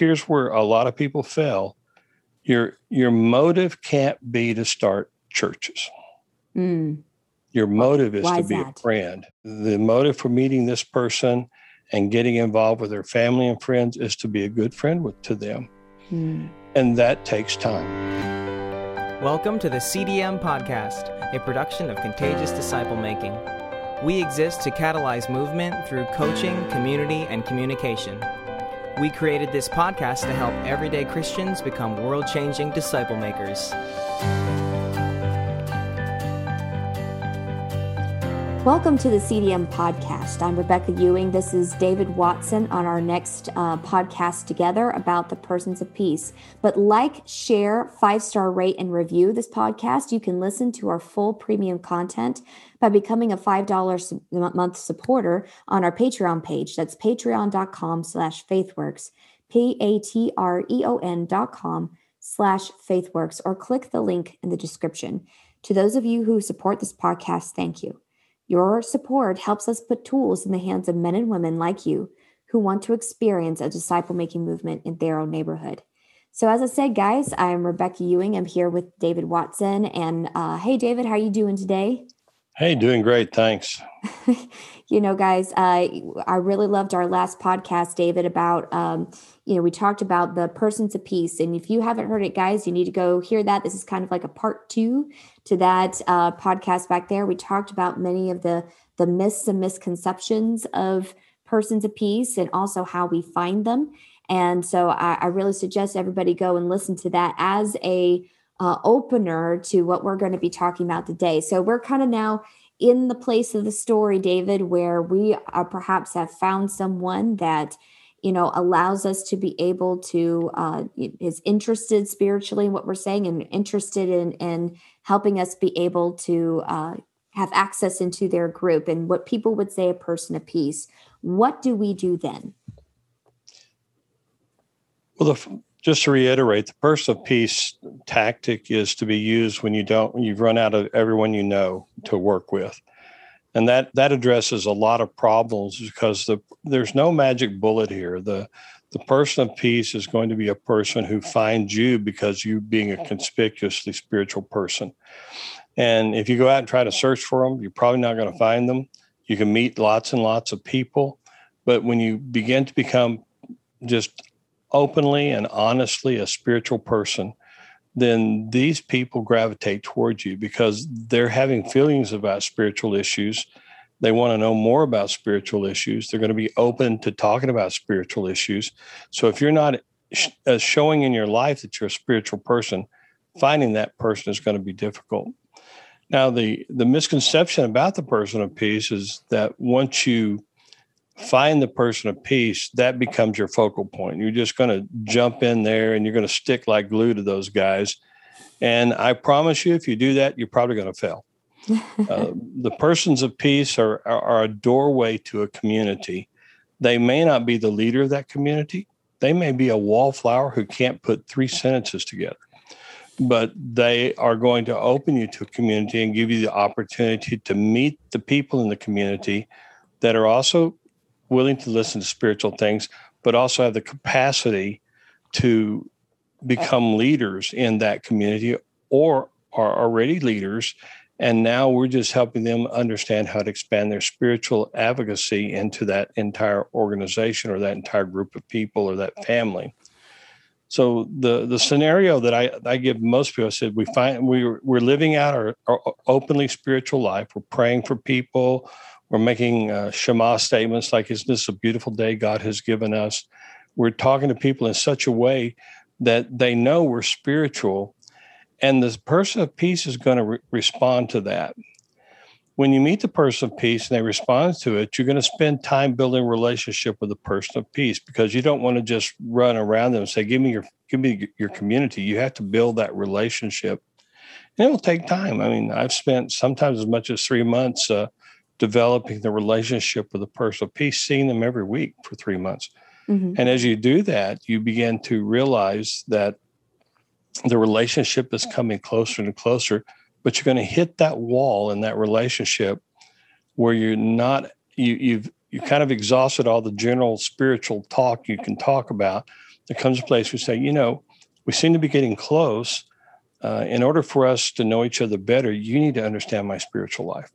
here's where a lot of people fail. Your your motive can't be to start churches. Mm. Your motive is Why to is be that? a friend. The motive for meeting this person and getting involved with their family and friends is to be a good friend with, to them. Mm. And that takes time. Welcome to the CDM Podcast, a production of Contagious Disciple Making. We exist to catalyze movement through coaching, community, and communication. We created this podcast to help everyday Christians become world changing disciple makers. Welcome to the CDM podcast. I'm Rebecca Ewing. This is David Watson on our next uh, podcast together about the persons of peace. But like, share, five star rate, and review this podcast. You can listen to our full premium content by becoming a $5 a month supporter on our Patreon page. That's patreon.com slash faithworks, P-A-T-R-E-O-N dot com slash faithworks, or click the link in the description. To those of you who support this podcast, thank you. Your support helps us put tools in the hands of men and women like you who want to experience a disciple making movement in their own neighborhood. So, as I said, guys, I'm Rebecca Ewing. I'm here with David Watson. And uh, hey, David, how are you doing today? Hey, doing great. Thanks. you know, guys, uh, I really loved our last podcast, David, about, um, you know, we talked about the persons of peace. And if you haven't heard it, guys, you need to go hear that. This is kind of like a part two to that uh, podcast back there. We talked about many of the the myths and misconceptions of persons of peace and also how we find them. And so I, I really suggest everybody go and listen to that as a uh, opener to what we're going to be talking about today. So we're kind of now in the place of the story, David, where we uh, perhaps have found someone that you know allows us to be able to uh, is interested spiritually in what we're saying and interested in in helping us be able to uh, have access into their group and what people would say a person of peace. What do we do then? Well, the, just to reiterate, the person of peace tactic is to be used when you don't you've run out of everyone you know to work with, and that that addresses a lot of problems because the there's no magic bullet here. the The person of peace is going to be a person who finds you because you being a conspicuously spiritual person. And if you go out and try to search for them, you're probably not going to find them. You can meet lots and lots of people, but when you begin to become just openly and honestly a spiritual person, then these people gravitate towards you because they're having feelings about spiritual issues. They want to know more about spiritual issues. They're going to be open to talking about spiritual issues. So if you're not showing in your life that you're a spiritual person, finding that person is going to be difficult. Now, the the misconception about the person of peace is that once you find the person of peace, that becomes your focal point. You're just going to jump in there and you're going to stick like glue to those guys. And I promise you, if you do that, you're probably going to fail. uh, the persons of peace are, are, are a doorway to a community. They may not be the leader of that community. They may be a wallflower who can't put three sentences together, but they are going to open you to a community and give you the opportunity to meet the people in the community that are also willing to listen to spiritual things, but also have the capacity to become uh, leaders in that community or are already leaders. And now we're just helping them understand how to expand their spiritual advocacy into that entire organization or that entire group of people or that family. So the the scenario that I, I give most people I said we find we we're living out our, our openly spiritual life. We're praying for people. We're making uh, Shema statements like, Isn't this a beautiful day God has given us? We're talking to people in such a way that they know we're spiritual. And the person of peace is going to re- respond to that. When you meet the person of peace and they respond to it, you're going to spend time building relationship with the person of peace because you don't want to just run around them and say, "Give me your, give me your community." You have to build that relationship, and it will take time. I mean, I've spent sometimes as much as three months uh, developing the relationship with a person of peace, seeing them every week for three months. Mm-hmm. And as you do that, you begin to realize that the relationship is coming closer and closer, but you're going to hit that wall in that relationship where you're not, you, you've, you kind of exhausted all the general spiritual talk you can talk about. there comes a place we say, you know, we seem to be getting close. Uh, in order for us to know each other better, you need to understand my spiritual life.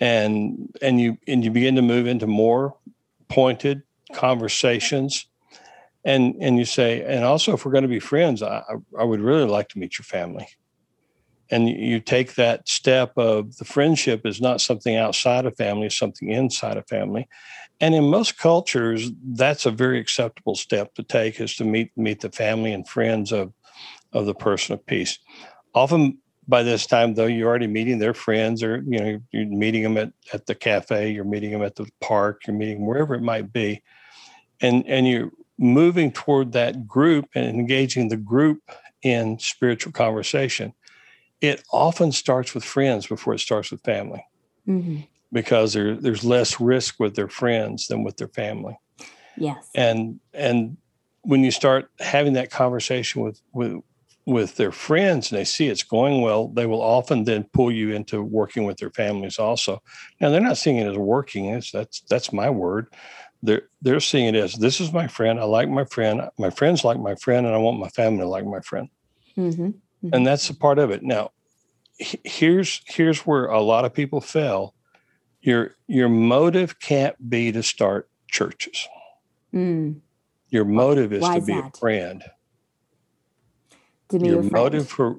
And and you and you begin to move into more pointed conversations. And and you say, and also if we're going to be friends, I, I would really like to meet your family. And you take that step of the friendship is not something outside of family, it's something inside of family. And in most cultures, that's a very acceptable step to take is to meet meet the family and friends of of the person of peace. Often by this time, though, you're already meeting their friends, or you know, you're meeting them at, at the cafe, you're meeting them at the park, you're meeting wherever it might be, and and you're moving toward that group and engaging the group in spiritual conversation. It often starts with friends before it starts with family. Mm-hmm because there, there's less risk with their friends than with their family. Yes. And and when you start having that conversation with with with their friends and they see it's going well, they will often then pull you into working with their families also. Now they're not seeing it as working. It's that's that's my word. They're they're seeing it as this is my friend. I like my friend. My friends like my friend, and I want my family to like my friend. Mm-hmm. Mm-hmm. And that's a part of it. Now, here's here's where a lot of people fail your your motive can't be to start churches. Mm. Your motive is Why to is be that? a friend. Be your a motive for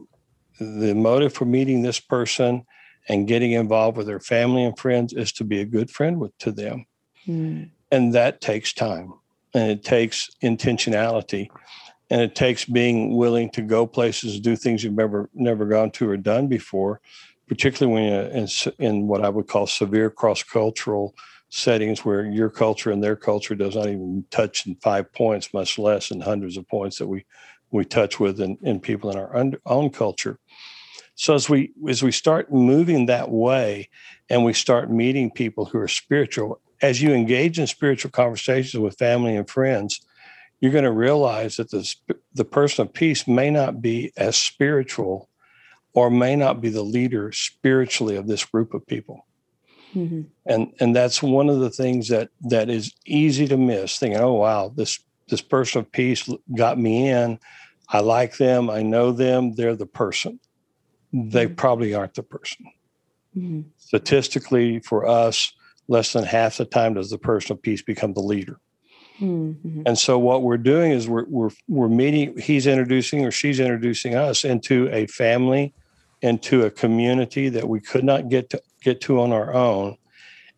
the motive for meeting this person and getting involved with their family and friends is to be a good friend with to them. Mm. And that takes time and it takes intentionality and it takes being willing to go places, do things you've never never gone to or done before particularly when you're in, in what I would call severe cross cultural settings where your culture and their culture does not even touch in five points, much less in hundreds of points that we we touch with in, in people in our own culture. So as we as we start moving that way, and we start meeting people who are spiritual, as you engage in spiritual conversations with family and friends, you're going to realize that the the person of peace may not be as spiritual or may not be the leader spiritually of this group of people. Mm-hmm. And and that's one of the things that that is easy to miss. Thinking, oh wow, this this person of peace got me in. I like them. I know them. They're the person. They mm-hmm. probably aren't the person. Mm-hmm. Statistically, for us, less than half the time does the person of peace become the leader. Mm-hmm. And so what we're doing is we're we're we're meeting. He's introducing or she's introducing us into a family into a community that we could not get to get to on our own.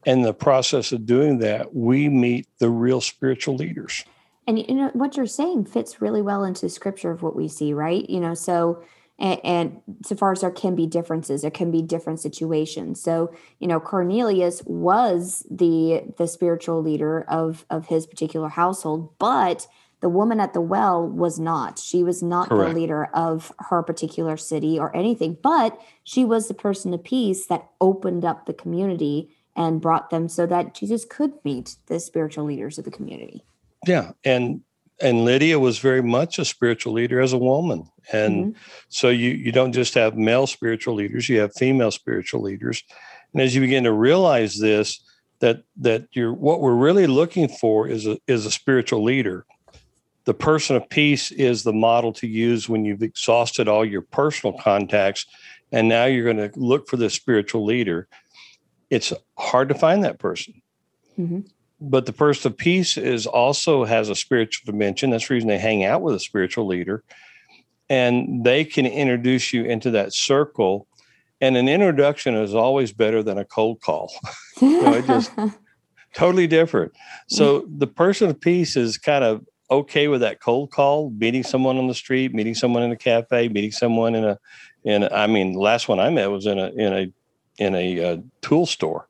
In the process of doing that, we meet the real spiritual leaders. And you know what you're saying fits really well into scripture of what we see, right? You know, so and, and so far as there can be differences, there can be different situations. So, you know, Cornelius was the the spiritual leader of of his particular household, but the woman at the well was not. She was not Correct. the leader of her particular city or anything, but she was the person of peace that opened up the community and brought them so that Jesus could meet the spiritual leaders of the community. Yeah, and and Lydia was very much a spiritual leader as a woman. And mm-hmm. so you you don't just have male spiritual leaders, you have female spiritual leaders. And as you begin to realize this, that that you're what we're really looking for is a is a spiritual leader the person of peace is the model to use when you've exhausted all your personal contacts and now you're going to look for the spiritual leader it's hard to find that person mm-hmm. But the person of peace is also has a spiritual dimension. That's the reason they hang out with a spiritual leader. And they can introduce you into that circle. And an introduction is always better than a cold call. You know, just totally different. So the person of peace is kind of okay with that cold call, meeting someone on the street, meeting someone in a cafe, meeting someone in a, in a, I mean, last one I met was in a in a in a uh, tool store.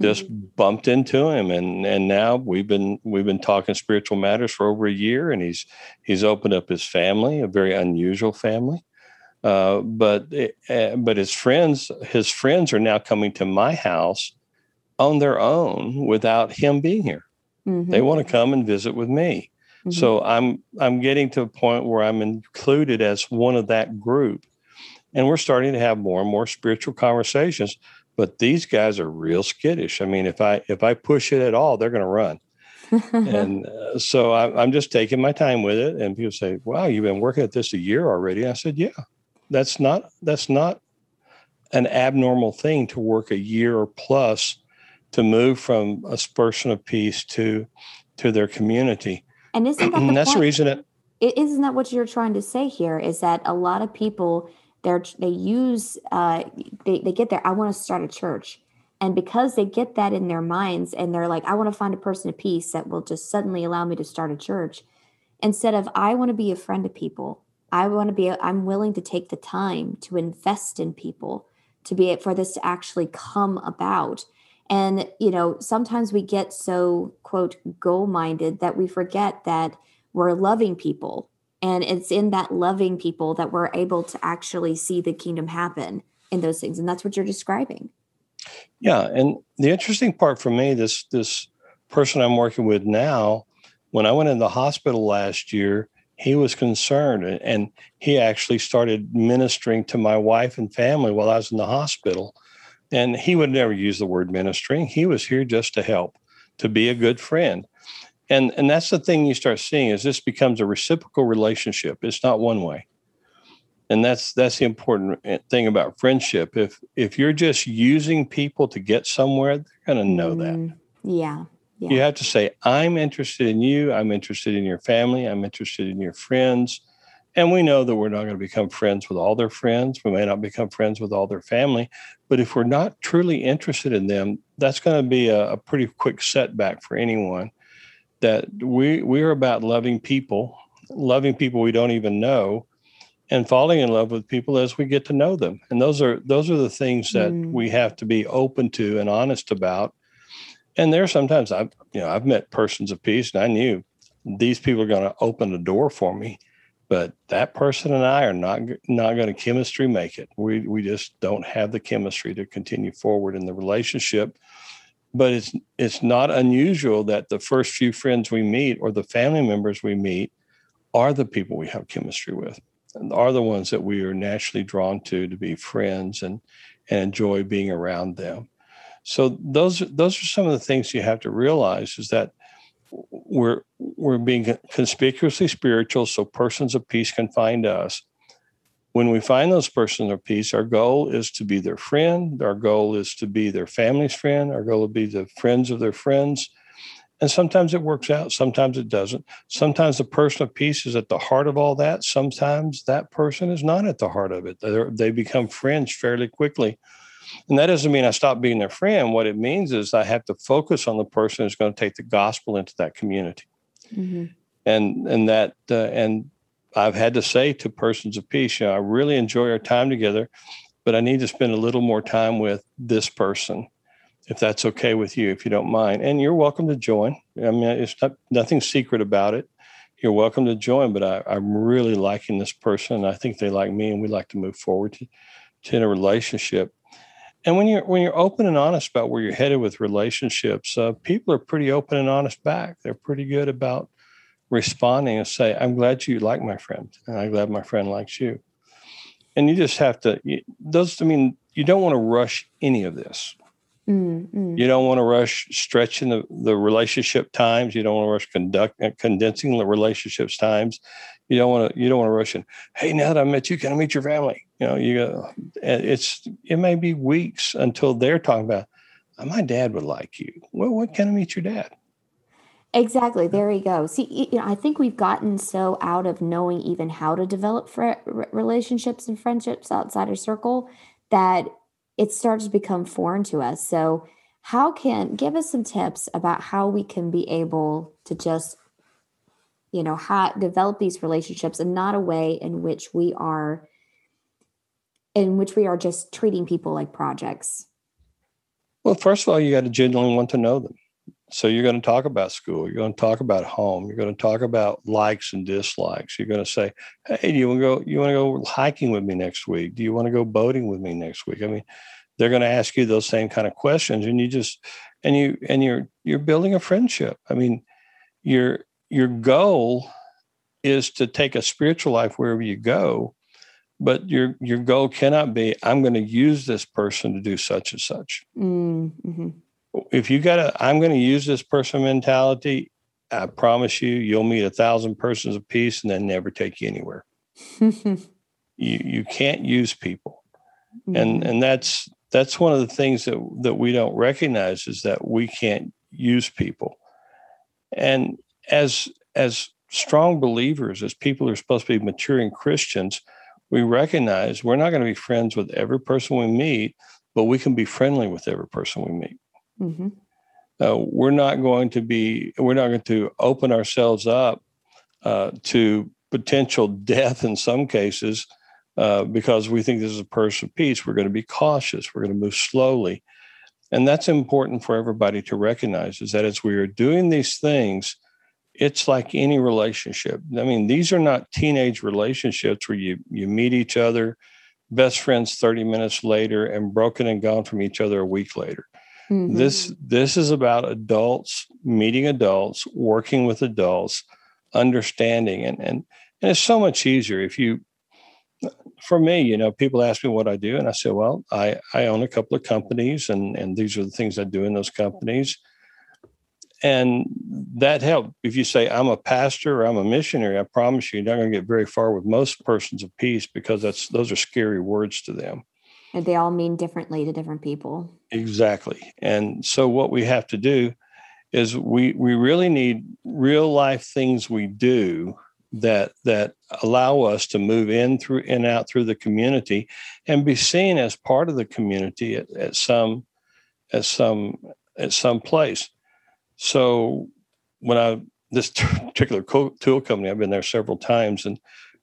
Just bumped into him, and and now we've been we've been talking spiritual matters for over a year, and he's he's opened up his family, a very unusual family. Uh, but uh, but his friends his friends are now coming to my house on their own without him being here. Mm-hmm. They want to come and visit with me. Mm-hmm. So I'm I'm getting to a point where I'm included as one of that group. And we're starting to have more and more spiritual conversations. But these guys are real skittish. I mean, if I if I push it at all, they're going to run. and uh, so I, I'm just taking my time with it. And people say, "Wow, you've been working at this a year already." I said, "Yeah, that's not that's not an abnormal thing to work a year or plus to move from a person of peace to to their community." And isn't that the that's point? the reason. It, isn't that what you're trying to say here? Is that a lot of people they're they use uh, they they get there. I want to start a church, and because they get that in their minds, and they're like, I want to find a person of peace that will just suddenly allow me to start a church, instead of I want to be a friend of people. I want to be. I'm willing to take the time to invest in people to be for this to actually come about. And you know, sometimes we get so quote goal minded that we forget that we're loving people and it's in that loving people that we're able to actually see the kingdom happen in those things. And that's what you're describing. Yeah and the interesting part for me this this person i'm working with now when i went in the hospital last year he was concerned and he actually started ministering to my wife and family while i was in the hospital. And he would never use the word ministering. He was here just to help to be a good friend and and that's the thing you start seeing is this becomes a reciprocal relationship. It's not one way. And that's that's the important eh, thing about friendship. If if you're just using people to get somewhere they're going to know that. Mm, yeah. Yeah. You have to say i'm interested in you. I'm interested in your family. I'm interested in your friends. And we know that we're not going to become friends with all their friends. We may not become friends with all their family. But if we're not truly interested in them that's going to be a, a pretty quick setback for anyone that we we're about loving people loving people we don't even know and falling in love with people as we get to know them. And those are those are the things that Mm. we have to be open to and honest about. And there are sometimes i've you know i've met persons of peace and i knew these people are going to open the door for me but that person and i are not not going to chemistry make it. We we just don't have the chemistry to continue forward in the relationship but it's it's not unusual that the first few friends we meet or the family members we meet are the people we have chemistry with and are the ones that we are naturally drawn to to be friends and and enjoy being around them. So those those are some of the things you have to realize is that we're we're being conspicuously spiritual so persons of peace can find us when we find those persons of peace our goal is to be their friend. Our goal is to be their family's friend. Our goal would be the friends of their friends. And sometimes it works out sometimes it doesn't. Sometimes the person of peace is at the heart of all that. Sometimes that person is not at the heart of it. They're, they become friends fairly quickly. And that doesn't mean i stop being their friend. What it means is i have to focus on the person who's going to take the gospel into that community. Mhm. and and that uh, and I've had to say to persons of peace, you know, I really enjoy our time together, but I need to spend a little more time with this person, if that's okay with you, if you don't mind. And you're welcome to join. I mean, it's not nothing secret about it. You're welcome to join, but I, I'm really liking this person. I think they like me, and we like to move forward to, to in a relationship. And when you're when you're open and honest about where you're headed with relationships, uh, people are pretty open and honest back. They're pretty good about responding and say, I'm glad you like my friend, and I'm glad my friend likes you. And you just have to, you, those, I mean, you don't want to rush any of this. Mm, mm. You don't want to rush stretching the, the relationship times. You don't want to rush conduct, uh, condensing the relationships times. You don't want to, you don't want to rush in. Hey, now that I met you, can I meet your family? You know, you go, it's, it may be weeks until they're talking about, my dad would like you. Well, when can I meet your dad? Exactly. There you go. See, you know, I think we've gotten so out of knowing even how to develop fr- relationships and friendships outside our circle that it starts to become foreign to us. So, how can give us some tips about how we can be able to just, you know, ha- develop these relationships and not a way in which we are, in which we are just treating people like projects. Well, first of all, you got to genuinely want to know them. So you're going to talk about school. You're going to talk about home. You're going to talk about likes and dislikes. You're going to say, "Hey, do you want to go? You want to go hiking with me next week? Do you want to go boating with me next week?" I mean, they're going to ask you those same kind of questions, and you just and you and you're you're building a friendship. I mean, your your goal is to take a spiritual life wherever you go, but your your goal cannot be I'm going to use this person to do such and such Mm, mhm. If you got a i'm going to use this person mentality I promise you, you'll meet a thousand persons of peace and then never take you anywhere. you you can't use people, mm-hmm. and and that's that's one of the things that that we don't recognize is that we can't use people, and as as strong believers, as people who are supposed to be maturing Christians, we recognize we're not going to be friends with every person we meet, but we can be friendly with every person we meet. Mm-hmm. Uh, we're not going to be, we're not going to open ourselves up uh, to potential death in some cases uh, because we think this is a person of peace. We're going to be cautious. We're going to move slowly. And that's important for everybody to recognize is that as we are doing these things, it's like any relationship. I mean, these are not teenage relationships where you you meet each other, best friends 30 minutes later and broken and gone from each other a week later. Mm-hmm. This this is about adults meeting adults, working with adults, understanding and and and it's so much easier if you for me, you know, people ask me what I do, and I say, well, I, I own a couple of companies, and, and these are the things I do in those companies and that helped. If you say I'm a pastor or I'm a missionary, I promise you, you're not going to get very far with most persons of peace because that's those are scary words to them. And they all mean differently to different people. Exactly. And so what we have to do is we we really need real life things we do that that allow us to move in through and out through the community and be seen as part of the community at, at some at some at some place so when I this particular tool company, I've been there several times, and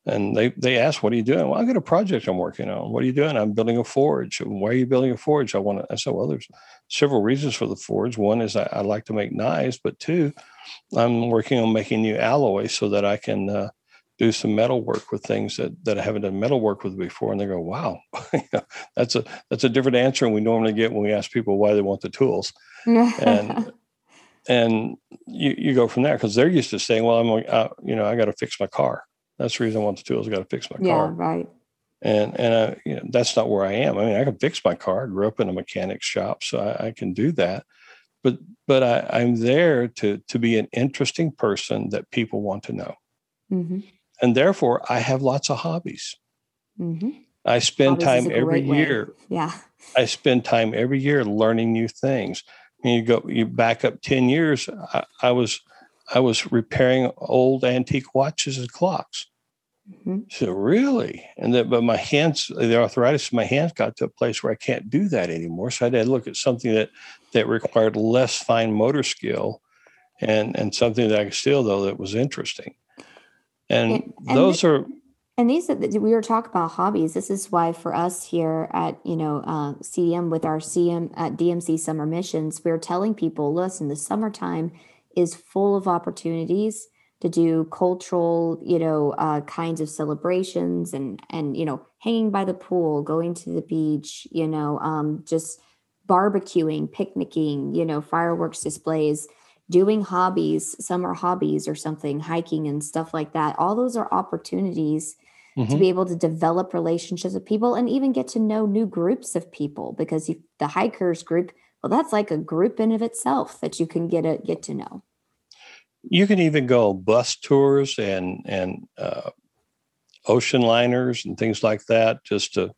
and they they asked, "What are you doing?" Well, I got a project I'm working on. What are you doing? I'm building a forge. Why are you building a forge? I want to. I said, "Well, there's several reasons for the forge. One is I, I like to make knives, but two, I'm working on making new alloy so that I can." Uh, do some metal work with things that, that I haven't done metal work with before. And they go, wow, that's a, that's a different answer than we normally get when we ask people why they want the tools. and, and you, you go from there because they're used to saying, well, I'm, uh, you know, I got to fix my car. That's the reason I want the tools. I got to fix my yeah, car. Yeah, right. And and uh, you know, that's not where I am. I mean, I can fix my car. I grew up in a mechanic shop, so I, I can do that. But but I, I'm there to to be an interesting person that people want to know, mm-hmm. and therefore I have lots of hobbies. Mm-hmm. I spend hobbies time every year. Yeah. I spend time every year learning new things And you go you back up 10 years I, I, was i was repairing old antique watches and clocks mm-hmm. so really and that but my hands the arthritis in my hands got to a place where i can't do that anymore so i had to look at something that that required less fine motor skill and and something that i could still though that was interesting and, and, and those are and these are, we were talking about hobbies. This is why for us here at you know uh, CDM with our CM at DMC summer missions, we're telling people, listen, the summertime is full of opportunities to do cultural, you know, uh, kinds of celebrations and and you know hanging by the pool, going to the beach, you know, um, just barbecuing, picnicking, you know, fireworks displays doing hobbies, summer hobbies or something, hiking and stuff like that. All those are opportunities mm-hmm. to be able to develop relationships with people and even get to know new groups of people because you, the hikers group well that's like a group in of itself that you can get a, get to know. You can even go bus tours and and uh, ocean liners and things like that just to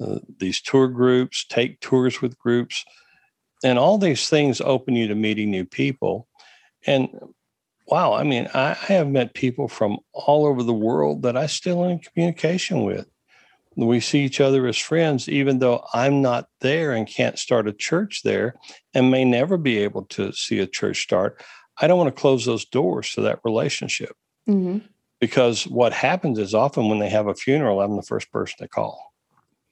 uh, these tour groups take tours with groups. And all these things open you to meeting new people. And wow, I mean, I, I have met people from all over the world that I still in communication with. We see each other as friends, even though I'm not there and can't start a church there and may never be able to see a church start. I don't want to close those doors to that relationship. Mm-hmm. Because what happens is often when they have a funeral, I'm the first person to call.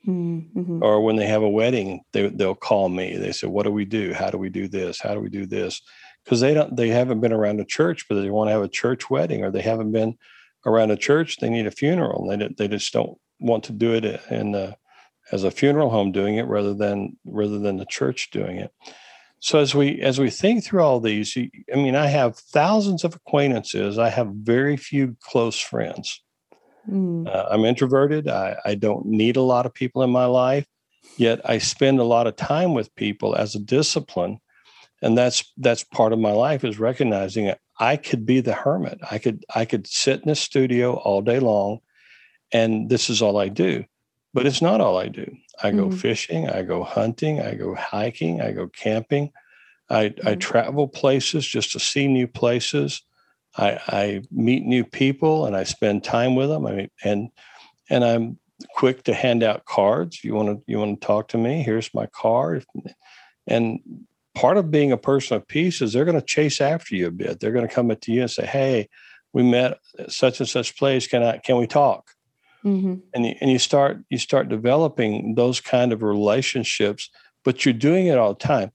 Mm-hmm. Or when they have a wedding, they, they'll call me. They say, What do we do? How do we do this? How do we do this? because they don't they haven't been around a church, but they want to have a church wedding, or they haven't been around a church. They need a funeral. And They they just don't want to do it in the as a funeral home doing it rather than rather than the church doing it. So as we as we think through all these, I mean, I have thousands of acquaintances. I have very few close friends. Mm. Uh, I'm introverted. I, I don't need a lot of people in my life, yet I spend a lot of time with people as a discipline and that's that's part of my life is recognizing I could be the hermit. I could I could sit in the studio all day long and this is all I do. But it's not all I do. I go mm-hmm. fishing, I go hunting, I go hiking, I go camping. I, mm-hmm. I travel places just to see new places. I, I meet new people and I spend time with them. I mean, and and I'm quick to hand out cards. You want to you want to talk to me? Here's my card. And part of being a person of peace is they're going to chase after you a bit. They're going to come up to you and say, "Hey, we met such and such place. Can I? Can we talk?" Mm-hmm. And you, and you start you start developing those kind of relationships, but you're doing it all the time.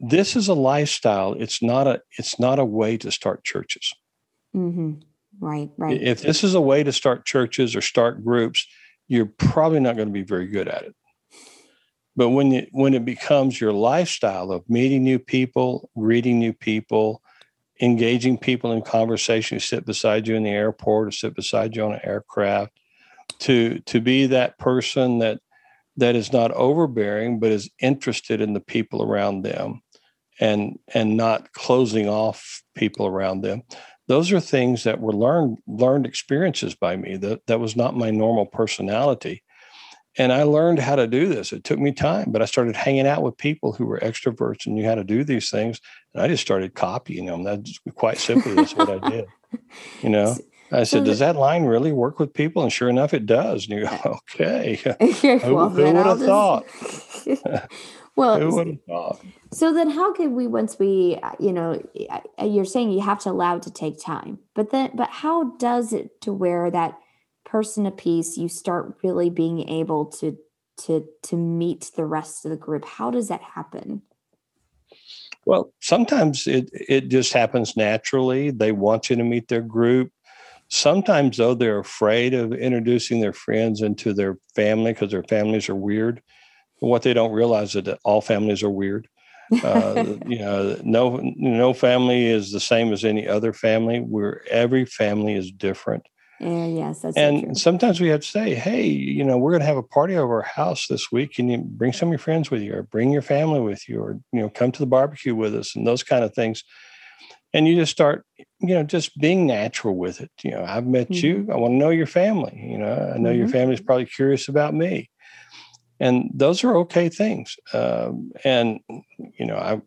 This is a lifestyle. It's not a it's not a way to start churches. Mm-hmm. Right, right. If this is a way to start churches or start groups, you're probably not going to be very good at it. But when it when it becomes your lifestyle of meeting new people, reading new people, engaging people in conversation who sit beside you in the airport or sit beside you on an aircraft, to to be that person that that is not overbearing but is interested in the people around them and and not closing off people around them. Those are things that were learned learned experiences by me that that was not my normal personality. And i learned how to do this. It took me time but i started hanging out with people who were extroverts and knew how to do these things. And i just started copying them. That's quite simply that's what i did you know I said, "Does that line really work with people?" And sure enough, it does. And you go, "Okay, well, who, who would have thought?" well, who would have thought? So then, how could we, once we, uh, you know, uh, you're saying you have to allow it to take time, but then, but how does it to where that person of peace you start really being able to to to meet the rest of the group? How does that happen? Well, sometimes it it just happens naturally. They want you to meet their group Sometimes, though, they're afraid of introducing their friends into their family because their families are weird. what they don't realize is that all families are weird. Uh, you know, no no family is the same as any other family. Where every family is different. Yeah, yes, that's and so sometimes we have to say, hey, you know, we're going to have a party over our house this week. Can you bring some of your friends with you, or bring your family with you, or you know, come to the barbecue with us, and those kind of things and you just start you know just being natural with it you know i've met mm-hmm. you i want to know your family you know i know mm-hmm. your family's probably curious about me and those are okay things um, and you know i've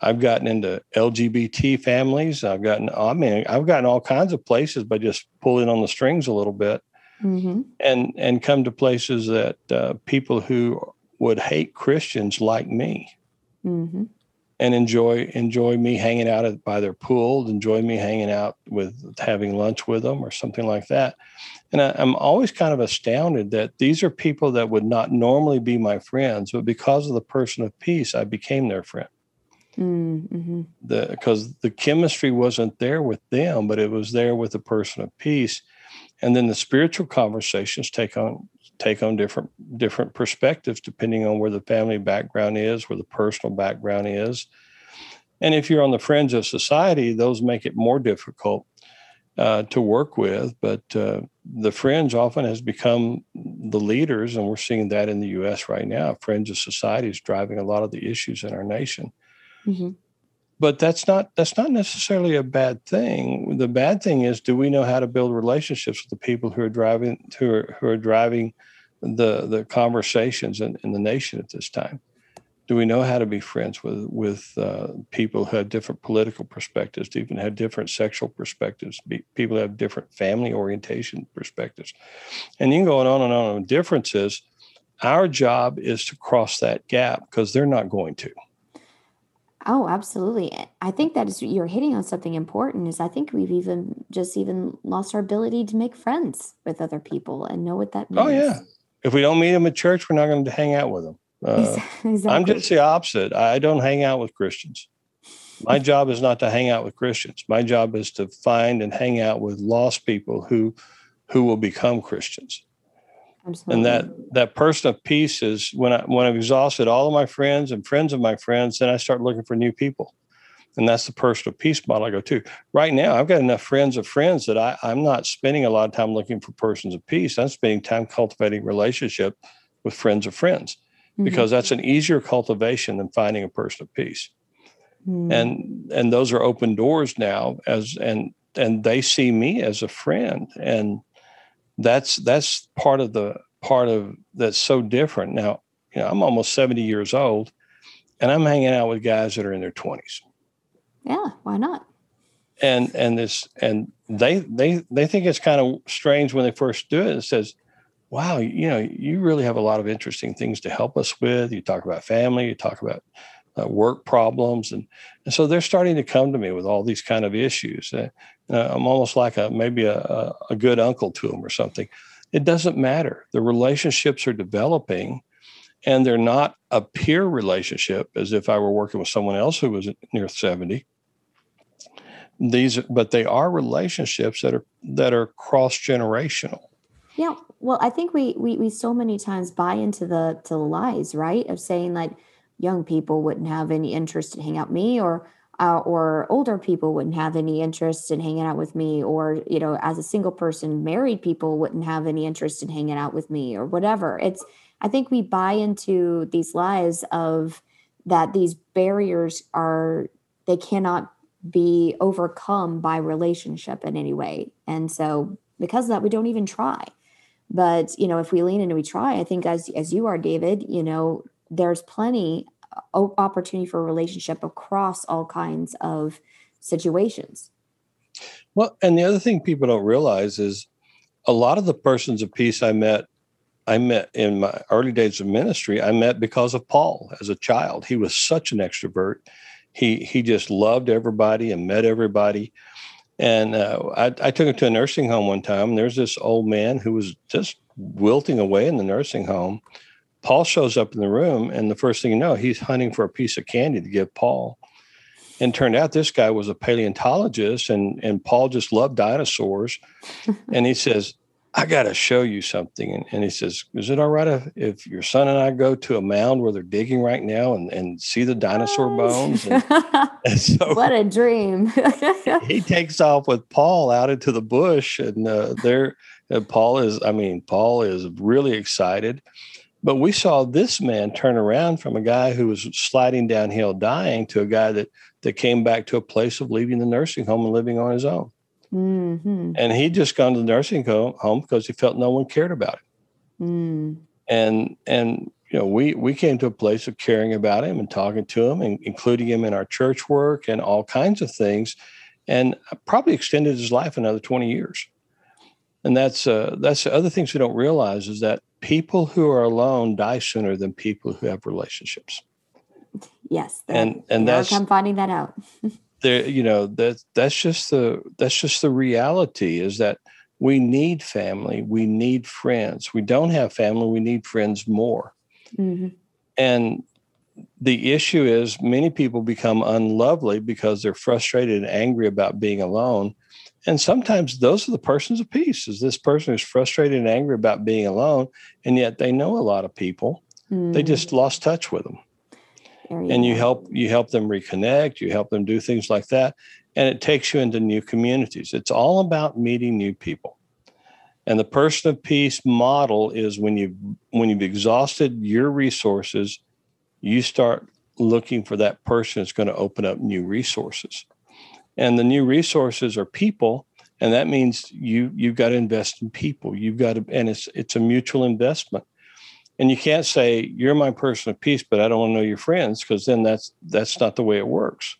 i've gotten into lgbt families i've gotten i mean i've gotten all kinds of places by just pulling on the strings a little bit mm-hmm. and and come to places that uh, people who would hate christians like me mm-hmm and enjoy enjoy me hanging out at, by their pool, enjoy me hanging out with having lunch with them or something like that. And I, am always kind of astounded that these are people that would not normally be my friends, but because of the person of peace, I became their friend. Mm-hmm. The because the chemistry wasn't there with them, but it was there with the person of peace. And then the spiritual conversations take on take on different different perspectives depending on where the family background is, where the personal background is. And if you're on the fringe of society, those make it more difficult uh, to work with. But uh, the fringe often has become the leaders, and we're seeing that in the U.S. right now. Fringe of society is driving a lot of the issues in our nation. Mm-hmm. But that's not that's not necessarily a bad thing. The bad thing is, do we know how to build relationships with the people who are driving who are who are driving the the conversations in, in the nation at this time? Do we know how to be friends with with uh, people who have different political perspectives, even have different sexual perspectives, be, people who have different family orientation perspectives, and you can go on and on. And on. differences. Our job is to cross that gap because they're not going to. Oh, absolutely. I think that is you're hitting on something important is I think we've even just even lost our ability to make friends with other people and know what that means. Oh yeah if we don't meet them at church, we're not going to hang out with them. Uh, exactly. I'm just the opposite. I don't hang out with Christians. My job is not to hang out with Christians. My job is to find and hang out with lost people who who will become Christians. Absolutely. And that that person of peace is when I when I've exhausted all of my friends and friends of my friends, then I start looking for new people and that's the person of peace model I go to. Right now, I've got enough friends of friends that I, I'm not spending a lot of time looking for persons of peace. I'm spending time cultivating relationship with friends of friends mm-hmm. because that's an easier cultivation than finding a person of peace. mm. and and those are open doors now as and and they see me as a friend and that's that's part of the part of that's so different. Now you know i'm almost 70 years old and i'm hanging out with guys that are in their 20s yeah why not? And and this and they they they think it's kind of strange when they first do it. It says wow you know you really have a lot of interesting things to help us with. You talk about family you talk about uh, work problems. And, and so they're starting to come to me with all these kind of issues. Uh, uh, i'm almost like a maybe a, a good uncle to them or something. It doesn't matter. The relationships are developing and they're not a peer relationship as if i were working with someone else who was near 70 these but they are relationships that are that are cross generational yeah. Well i think we, we we so many times buy into the to the lies right? Of saying like young people wouldn't have any interest in hanging out with me or uh, or older people wouldn't have any interest in hanging out with me or you know as a single person married people wouldn't have any interest in hanging out with me or whatever. It's i think we buy into these lies of that these barriers are they cannot be overcome by relationship in any way. And so because of that we don't even try. But you know if we lean in and we try i think as as you are david you know there's plenty opportunity for relationship across all kinds of situations. Well, and the other thing people don't realize is a lot of the persons of peace I met, I met in my early days of ministry, I met because of Paul as a child. He was such an extrovert. He he just loved everybody and met everybody. And uh, I, I took him to a nursing home one time. And there's this old man who was just wilting away in the nursing home. Paul shows up in the room, and the first thing you know, he's hunting for a piece of candy to give Paul. And turned out this guy was a paleontologist, and and Paul just loved dinosaurs. and he says, "I got to show you something." And, and, he says, "Is it all right if, if, your son and I go to a mound where they're digging right now and, and see the dinosaur bones?" And, and so what a dream! he takes off with Paul out into the bush, and uh, there, uh, Paul is. I mean, Paul is really excited but we saw this man turn around from a guy who was sliding downhill dying to a guy that that came back to a place of leaving the nursing home and living on his own. Mm-hmm. And he'd just gone to the nursing home because he felt no one cared about him. Mm. And and you know, we we came to a place of caring about him and talking to him and including him in our church work and all kinds of things, and probably extended his life another 20 years. And that's uh, that's the other things we don't realize is that people who are alone die sooner than people who have relationships. Yes, and and that's I'm finding that out. there, you know that that's just the that's just the reality is that we need family, we need friends. We don't have family, we need friends more. Mm-hmm. And the issue is many people become unlovely because they're frustrated and angry about being alone and sometimes those are the persons of peace is this person who's frustrated and angry about being alone and yet they know a lot of people. Mm. they just lost touch with them you and you help you help them reconnect you help them do things like that and it takes you into new communities. It's all about meeting new people. And the person of peace model is when you when you've exhausted your resources you start looking for that person that's going to open up new resources and the new resources are people and that means you you've got to invest in people. You've got to and it's it's a mutual investment. And you can't say you're my person of peace but i don't want to know your friends because then that's that's not the way it works.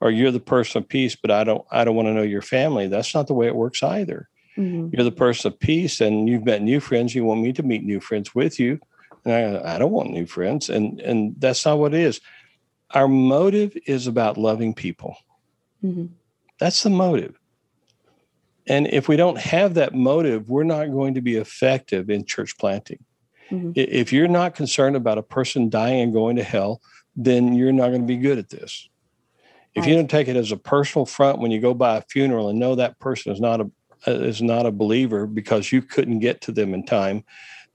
Or you're the person of peace but i don't i don't want to know your family. That's not the way it works either. Mm-hmm. you're the person of peace and you've met new friends. You want me to meet new friends with you. And I, I don't want new friends and and that's not what it is. Our motive is about loving people Mm-hmm. That's the motive. And if we don't have that motive, we're not going to be effective in church planting. Mm-hmm. If you're not concerned about a person dying and going to hell, then you're not going to be good at this. If right. you don't take it as a personal front when you go by a funeral and know that person is not a is not a believer because you couldn't get to them in time,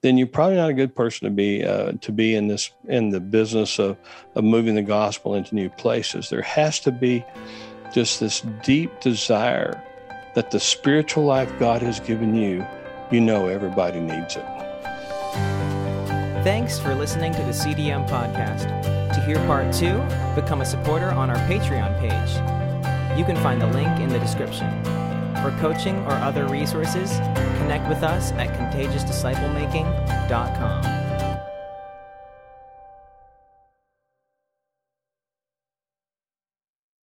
then you're probably not a good person to be uh, to be in this in the business of of moving the gospel into new places. There has to be just this deep desire that the spiritual life God has given you, you know everybody needs it. Thanks for listening to the CDM podcast. To hear part two, become a supporter on our Patreon page. You can find the link in the description. For coaching or other resources, connect with us at contagiousdisciplemaking.com.